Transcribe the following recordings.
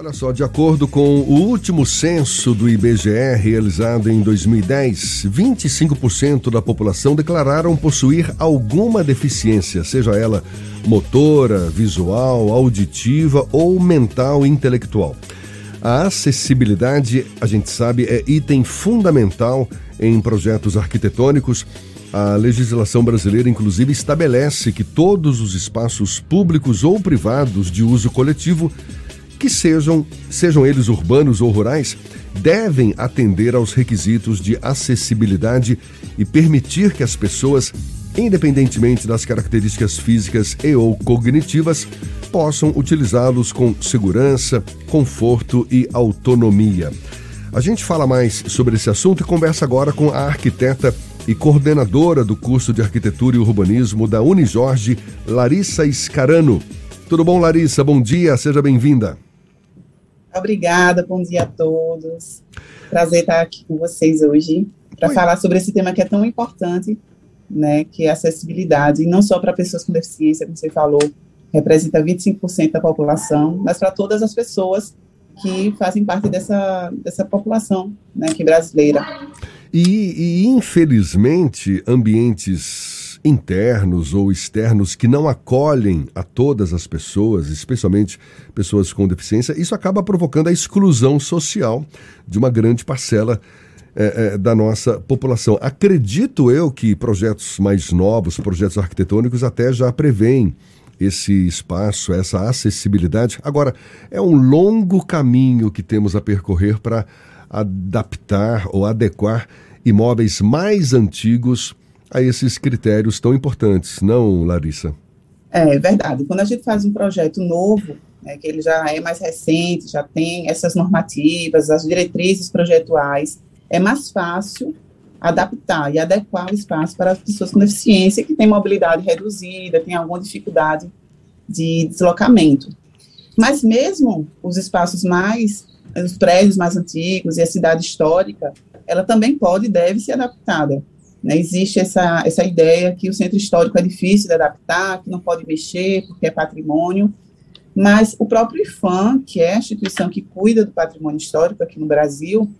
Olha só, de acordo com o último censo do IBGE realizado em 2010, 25% da população declararam possuir alguma deficiência, seja ela motora, visual, auditiva ou mental intelectual. A acessibilidade, a gente sabe, é item fundamental em projetos arquitetônicos. A legislação brasileira, inclusive, estabelece que todos os espaços públicos ou privados de uso coletivo que sejam, sejam eles urbanos ou rurais, devem atender aos requisitos de acessibilidade e permitir que as pessoas, independentemente das características físicas e ou cognitivas, possam utilizá-los com segurança, conforto e autonomia. A gente fala mais sobre esse assunto e conversa agora com a arquiteta e coordenadora do curso de Arquitetura e Urbanismo da Unijorge, Larissa Scarano. Tudo bom, Larissa? Bom dia, seja bem-vinda. Obrigada, bom dia a todos. Prazer estar aqui com vocês hoje para falar sobre esse tema que é tão importante, né, que é a acessibilidade, e não só para pessoas com deficiência, como você falou, representa 25% da população, mas para todas as pessoas que fazem parte dessa, dessa população né, que brasileira. E, e, infelizmente, ambientes internos ou externos que não acolhem a todas as pessoas, especialmente pessoas com deficiência, isso acaba provocando a exclusão social de uma grande parcela é, é, da nossa população. Acredito eu que projetos mais novos, projetos arquitetônicos, até já prevêem esse espaço, essa acessibilidade. Agora, é um longo caminho que temos a percorrer para adaptar ou adequar imóveis mais antigos a esses critérios tão importantes, não, Larissa? É verdade. Quando a gente faz um projeto novo, né, que ele já é mais recente, já tem essas normativas, as diretrizes projetuais, é mais fácil adaptar e adequar o espaço para as pessoas com deficiência que têm mobilidade reduzida, têm alguma dificuldade de deslocamento. Mas mesmo os espaços mais, os prédios mais antigos e a cidade histórica, ela também pode e deve ser adaptada. Né, existe essa, essa ideia que o centro histórico é difícil de adaptar, que não pode mexer porque é patrimônio, mas o próprio IFAM, que é a instituição que cuida do patrimônio histórico aqui no Brasil,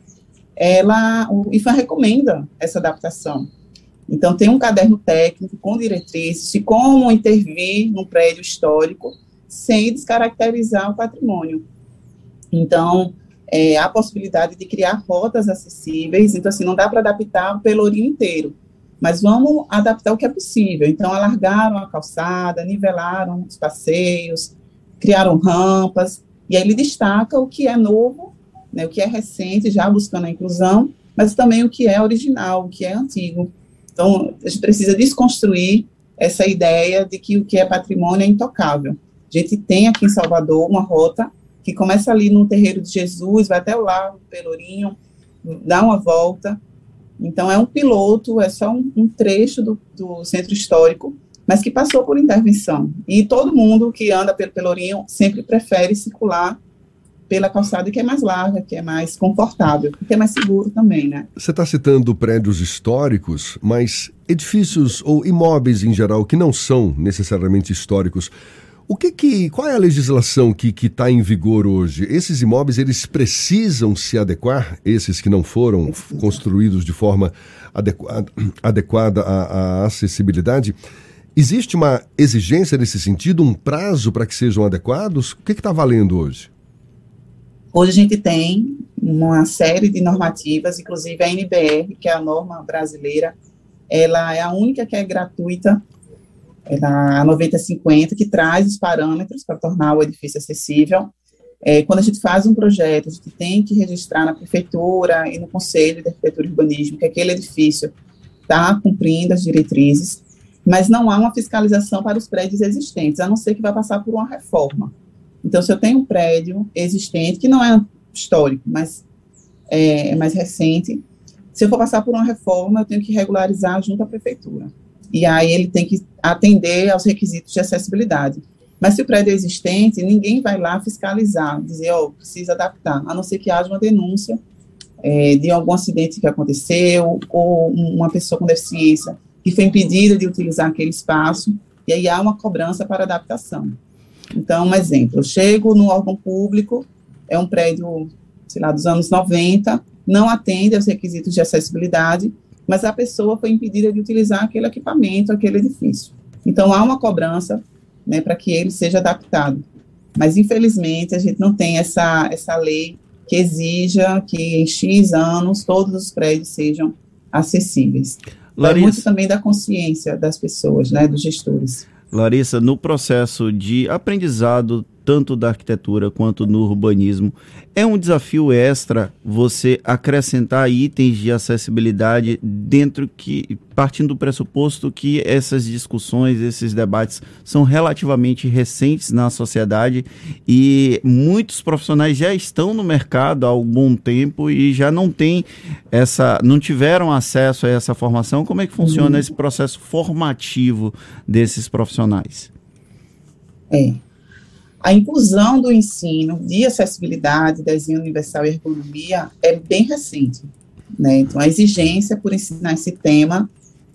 ela, o IFAM recomenda essa adaptação. Então, tem um caderno técnico com diretrizes de como intervir num prédio histórico sem descaracterizar o patrimônio. Então, é, a possibilidade de criar rotas acessíveis, então assim, não dá para adaptar o Pelourinho inteiro, mas vamos adaptar o que é possível. Então, alargaram a calçada, nivelaram os passeios, criaram rampas, e aí ele destaca o que é novo, né, o que é recente, já buscando a inclusão, mas também o que é original, o que é antigo. Então, a gente precisa desconstruir essa ideia de que o que é patrimônio é intocável. A gente tem aqui em Salvador uma rota que começa ali no terreiro de Jesus, vai até o Lago do Pelourinho, dá uma volta. Então, é um piloto, é só um, um trecho do, do, centro histórico, mas que passou por intervenção. E todo mundo que anda pelo Pelourinho sempre prefere circular pela calçada que é mais larga, que é mais confortável, que é mais seguro também, né? Você está citando prédios históricos, mas edifícios ou imóveis em geral que não são necessariamente históricos, o que que, qual é a legislação que está em vigor hoje? Esses imóveis eles precisam se adequar, esses que não foram construídos de forma adequada, à, à acessibilidade? Existe uma exigência nesse sentido, um prazo para que sejam adequados? O que está valendo hoje? Hoje a gente tem uma série de normativas, inclusive a NBR, que é a norma brasileira, ela é a única que é gratuita é na 9050, que traz os parâmetros para tornar o edifício acessível. É, quando a gente faz um projeto, a gente tem que registrar na prefeitura e no Conselho de Arquitetura e Urbanismo que aquele edifício está cumprindo as diretrizes, mas não há uma fiscalização para os prédios existentes, a não ser que vai passar por uma reforma. Então, se eu tenho um prédio existente, que não é histórico, mas é, é mais recente, se eu for passar por uma reforma, eu tenho que regularizar junto à prefeitura e aí ele tem que atender aos requisitos de acessibilidade. Mas se o prédio é existente, ninguém vai lá fiscalizar, dizer, ó, oh, precisa adaptar, a não ser que haja uma denúncia é, de algum acidente que aconteceu, ou uma pessoa com deficiência que foi impedida de utilizar aquele espaço, e aí há uma cobrança para adaptação. Então, um exemplo, eu chego no órgão público, é um prédio, sei lá, dos anos 90, não atende aos requisitos de acessibilidade, mas a pessoa foi impedida de utilizar aquele equipamento, aquele edifício. Então, há uma cobrança né, para que ele seja adaptado. Mas, infelizmente, a gente não tem essa, essa lei que exija que em X anos todos os prédios sejam acessíveis. Larissa, é muito também da consciência das pessoas, né, dos gestores. Larissa, no processo de aprendizado tanto da arquitetura quanto no urbanismo. É um desafio extra você acrescentar itens de acessibilidade dentro que partindo do pressuposto que essas discussões, esses debates são relativamente recentes na sociedade e muitos profissionais já estão no mercado há algum tempo e já não têm essa, não tiveram acesso a essa formação. Como é que funciona uhum. esse processo formativo desses profissionais? É, a inclusão do ensino de acessibilidade, desenho universal e ergonomia é bem recente. Né? Então, a exigência por ensinar esse tema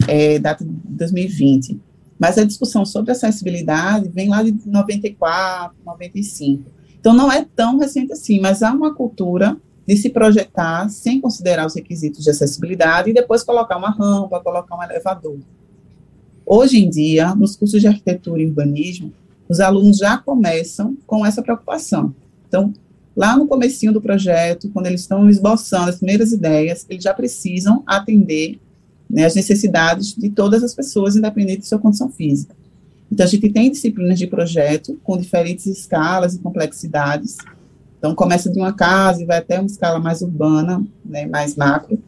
é data de 2020. Mas a discussão sobre acessibilidade vem lá de 94, 95. Então, não é tão recente assim, mas há uma cultura de se projetar sem considerar os requisitos de acessibilidade e depois colocar uma rampa, colocar um elevador. Hoje em dia, nos cursos de arquitetura e urbanismo, os alunos já começam com essa preocupação. Então, lá no comecinho do projeto, quando eles estão esboçando as primeiras ideias, eles já precisam atender né, as necessidades de todas as pessoas, independente de sua condição física. Então, a gente tem disciplinas de projeto com diferentes escalas e complexidades. Então, começa de uma casa e vai até uma escala mais urbana, né, mais macro.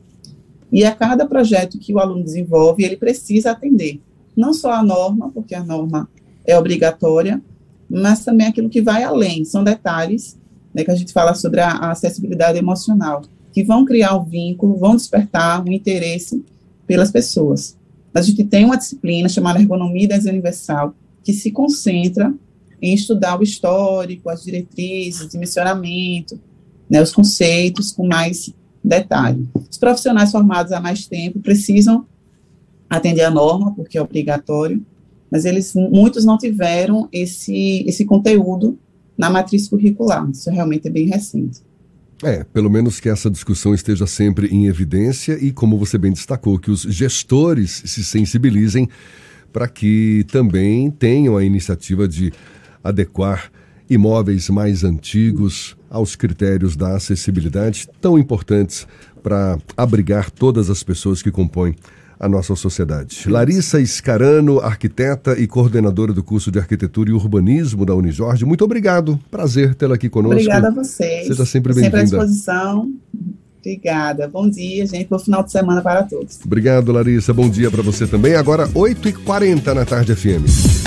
E a cada projeto que o aluno desenvolve, ele precisa atender não só a norma, porque a norma é obrigatória, mas também aquilo que vai além, são detalhes né, que a gente fala sobre a, a acessibilidade emocional, que vão criar um vínculo, vão despertar um interesse pelas pessoas. A gente tem uma disciplina chamada Ergonomia Desenho Universal, que se concentra em estudar o histórico, as diretrizes, o dimensionamento, né, os conceitos com mais detalhe. Os profissionais formados há mais tempo precisam atender a norma, porque é obrigatório, mas eles muitos não tiveram esse esse conteúdo na matriz curricular. Isso realmente é bem recente. É, pelo menos que essa discussão esteja sempre em evidência e, como você bem destacou, que os gestores se sensibilizem para que também tenham a iniciativa de adequar imóveis mais antigos aos critérios da acessibilidade tão importantes para abrigar todas as pessoas que compõem a nossa sociedade. Larissa Scarano, arquiteta e coordenadora do curso de Arquitetura e Urbanismo da Unijorge, muito obrigado. Prazer tê-la aqui conosco. Obrigada a vocês. Seja sempre bem-vinda. Sempre à disposição. Obrigada. Bom dia, gente. Bom final de semana para todos. Obrigado, Larissa. Bom dia para você também. Agora, 8h40 na tarde FM.